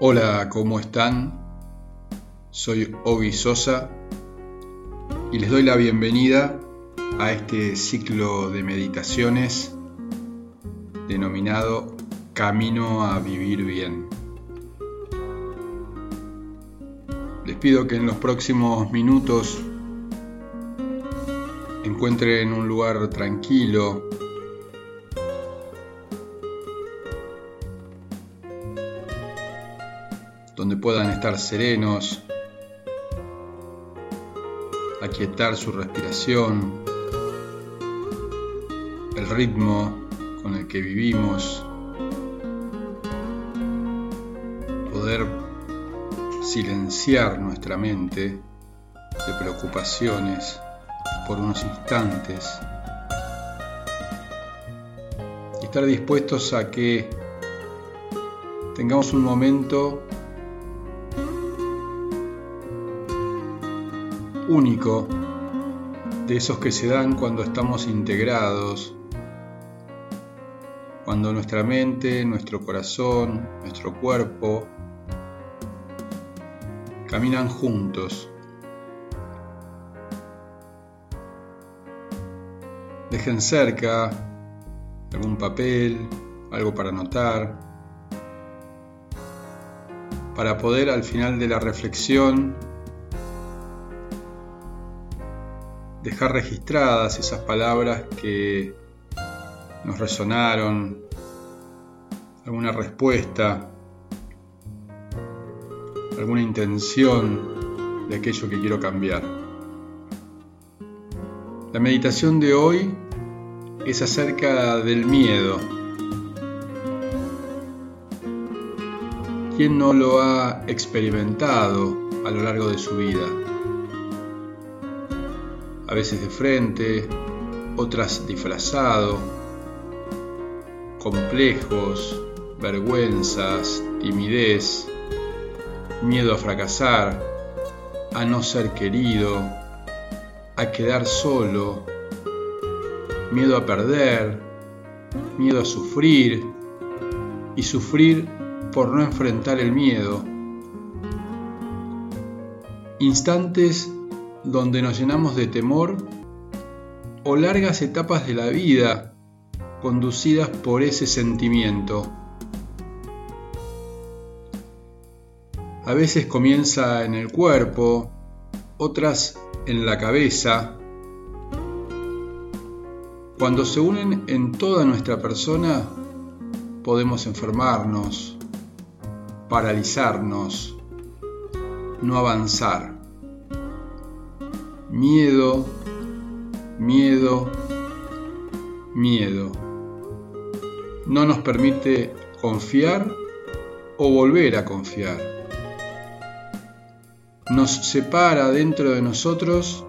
Hola, ¿cómo están? Soy Ogi Sosa y les doy la bienvenida a este ciclo de meditaciones denominado Camino a Vivir Bien. Les pido que en los próximos minutos encuentren un lugar tranquilo, donde puedan estar serenos, aquietar su respiración, el ritmo con el que vivimos, poder silenciar nuestra mente de preocupaciones por unos instantes y estar dispuestos a que tengamos un momento único de esos que se dan cuando estamos integrados, cuando nuestra mente, nuestro corazón, nuestro cuerpo caminan juntos. Dejen cerca algún papel, algo para anotar, para poder al final de la reflexión dejar registradas esas palabras que nos resonaron, alguna respuesta, alguna intención de aquello que quiero cambiar. La meditación de hoy es acerca del miedo. ¿Quién no lo ha experimentado a lo largo de su vida? A veces de frente, otras disfrazado, complejos, vergüenzas, timidez, miedo a fracasar, a no ser querido, a quedar solo, miedo a perder, miedo a sufrir y sufrir por no enfrentar el miedo. Instantes donde nos llenamos de temor o largas etapas de la vida conducidas por ese sentimiento. A veces comienza en el cuerpo, otras en la cabeza. Cuando se unen en toda nuestra persona, podemos enfermarnos, paralizarnos, no avanzar. Miedo, miedo, miedo. No nos permite confiar o volver a confiar. Nos separa dentro de nosotros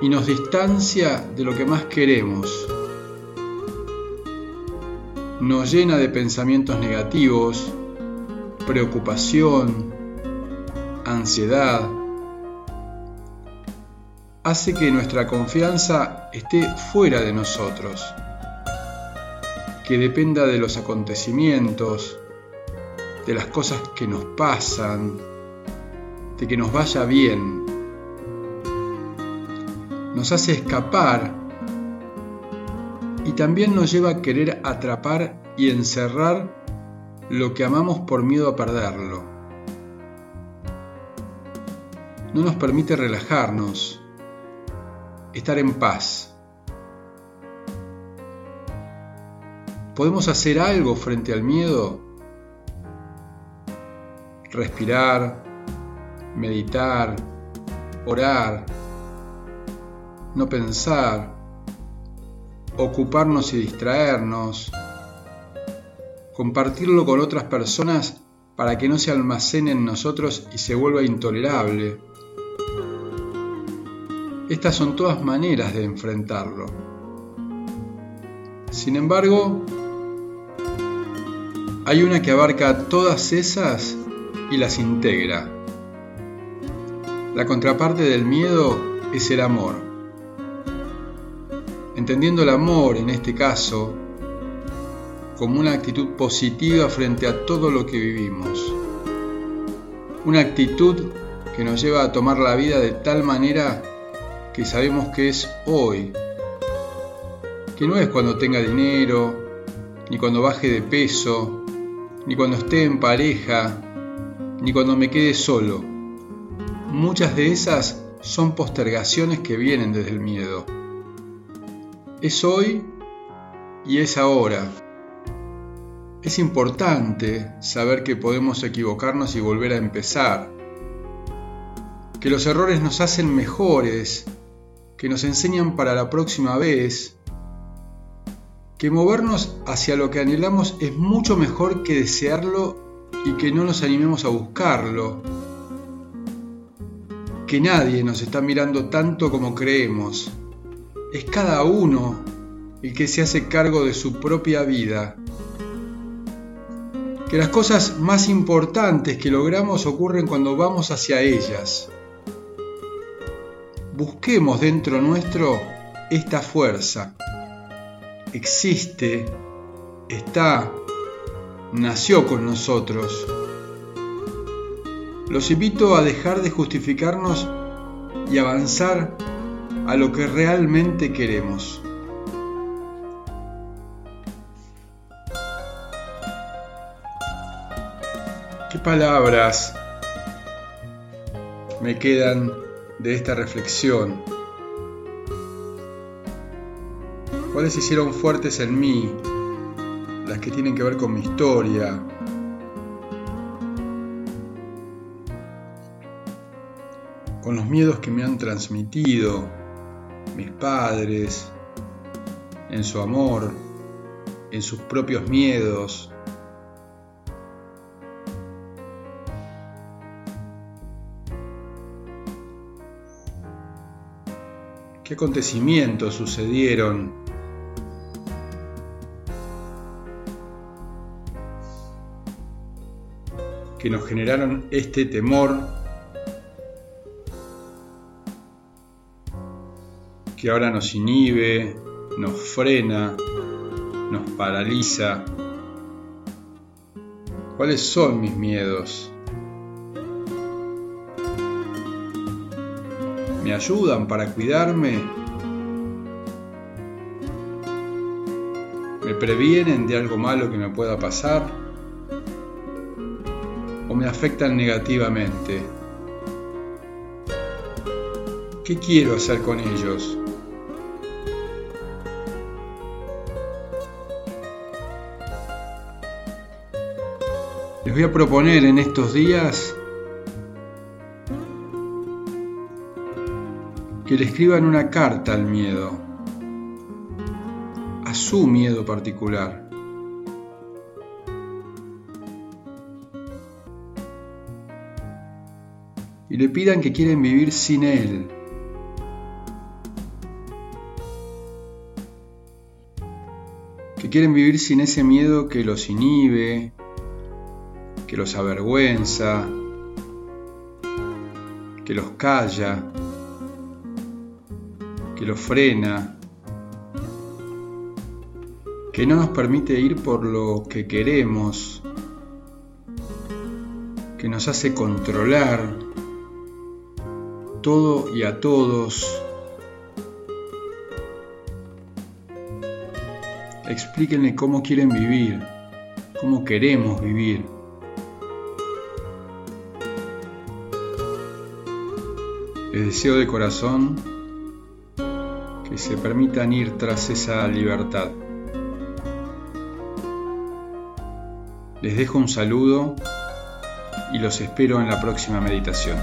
y nos distancia de lo que más queremos. Nos llena de pensamientos negativos, preocupación, ansiedad, hace que nuestra confianza esté fuera de nosotros, que dependa de los acontecimientos, de las cosas que nos pasan, de que nos vaya bien. Nos hace escapar y también nos lleva a querer atrapar y encerrar lo que amamos por miedo a perderlo. No nos permite relajarnos, estar en paz. ¿Podemos hacer algo frente al miedo? Respirar, meditar, orar, no pensar, ocuparnos y distraernos, compartirlo con otras personas para que no se almacene en nosotros y se vuelva intolerable estas son todas maneras de enfrentarlo. Sin embargo, hay una que abarca todas esas y las integra. La contraparte del miedo es el amor. Entendiendo el amor en este caso como una actitud positiva frente a todo lo que vivimos. una actitud que nos lleva a tomar la vida de tal manera que sabemos que es hoy, que no es cuando tenga dinero, ni cuando baje de peso, ni cuando esté en pareja, ni cuando me quede solo. Muchas de esas son postergaciones que vienen desde el miedo. Es hoy y es ahora. Es importante saber que podemos equivocarnos y volver a empezar, que los errores nos hacen mejores, que nos enseñan para la próxima vez, que movernos hacia lo que anhelamos es mucho mejor que desearlo y que no nos animemos a buscarlo, que nadie nos está mirando tanto como creemos, es cada uno el que se hace cargo de su propia vida, que las cosas más importantes que logramos ocurren cuando vamos hacia ellas busquemos dentro nuestro esta fuerza. Existe, está, nació con nosotros. Los invito a dejar de justificarnos y avanzar a lo que realmente queremos. ¿Qué palabras me quedan de esta reflexión? ¿Cuáles hicieron fuertes en mí? Las que tienen que ver con mi historia. Con los miedos que me han transmitido mis padres, en su amor, en sus propios miedos, ¿Qué acontecimientos sucedieron? que nos generaron este temor que ahora nos inhibe, nos frena, nos paraliza. ¿Cuáles son mis miedos? Me ayudan para cuidarme, me previenen de algo malo que me pueda pasar o me afectan negativamente. ¿Qué quiero hacer con ellos? Les voy a proponer en estos días que le escriban una carta al miedo, a su miedo particular. Y le pidan que quieren vivir sin él. Que quieren vivir sin ese miedo que los inhibe, que los avergüenza, que los calla lo frena, que no nos permite ir por lo que queremos, que nos hace controlar todo y a todos. Explíquenle cómo quieren vivir, cómo queremos vivir. Les deseo de corazón se permitan ir tras esa libertad. Les dejo un saludo y los espero en la próxima meditación.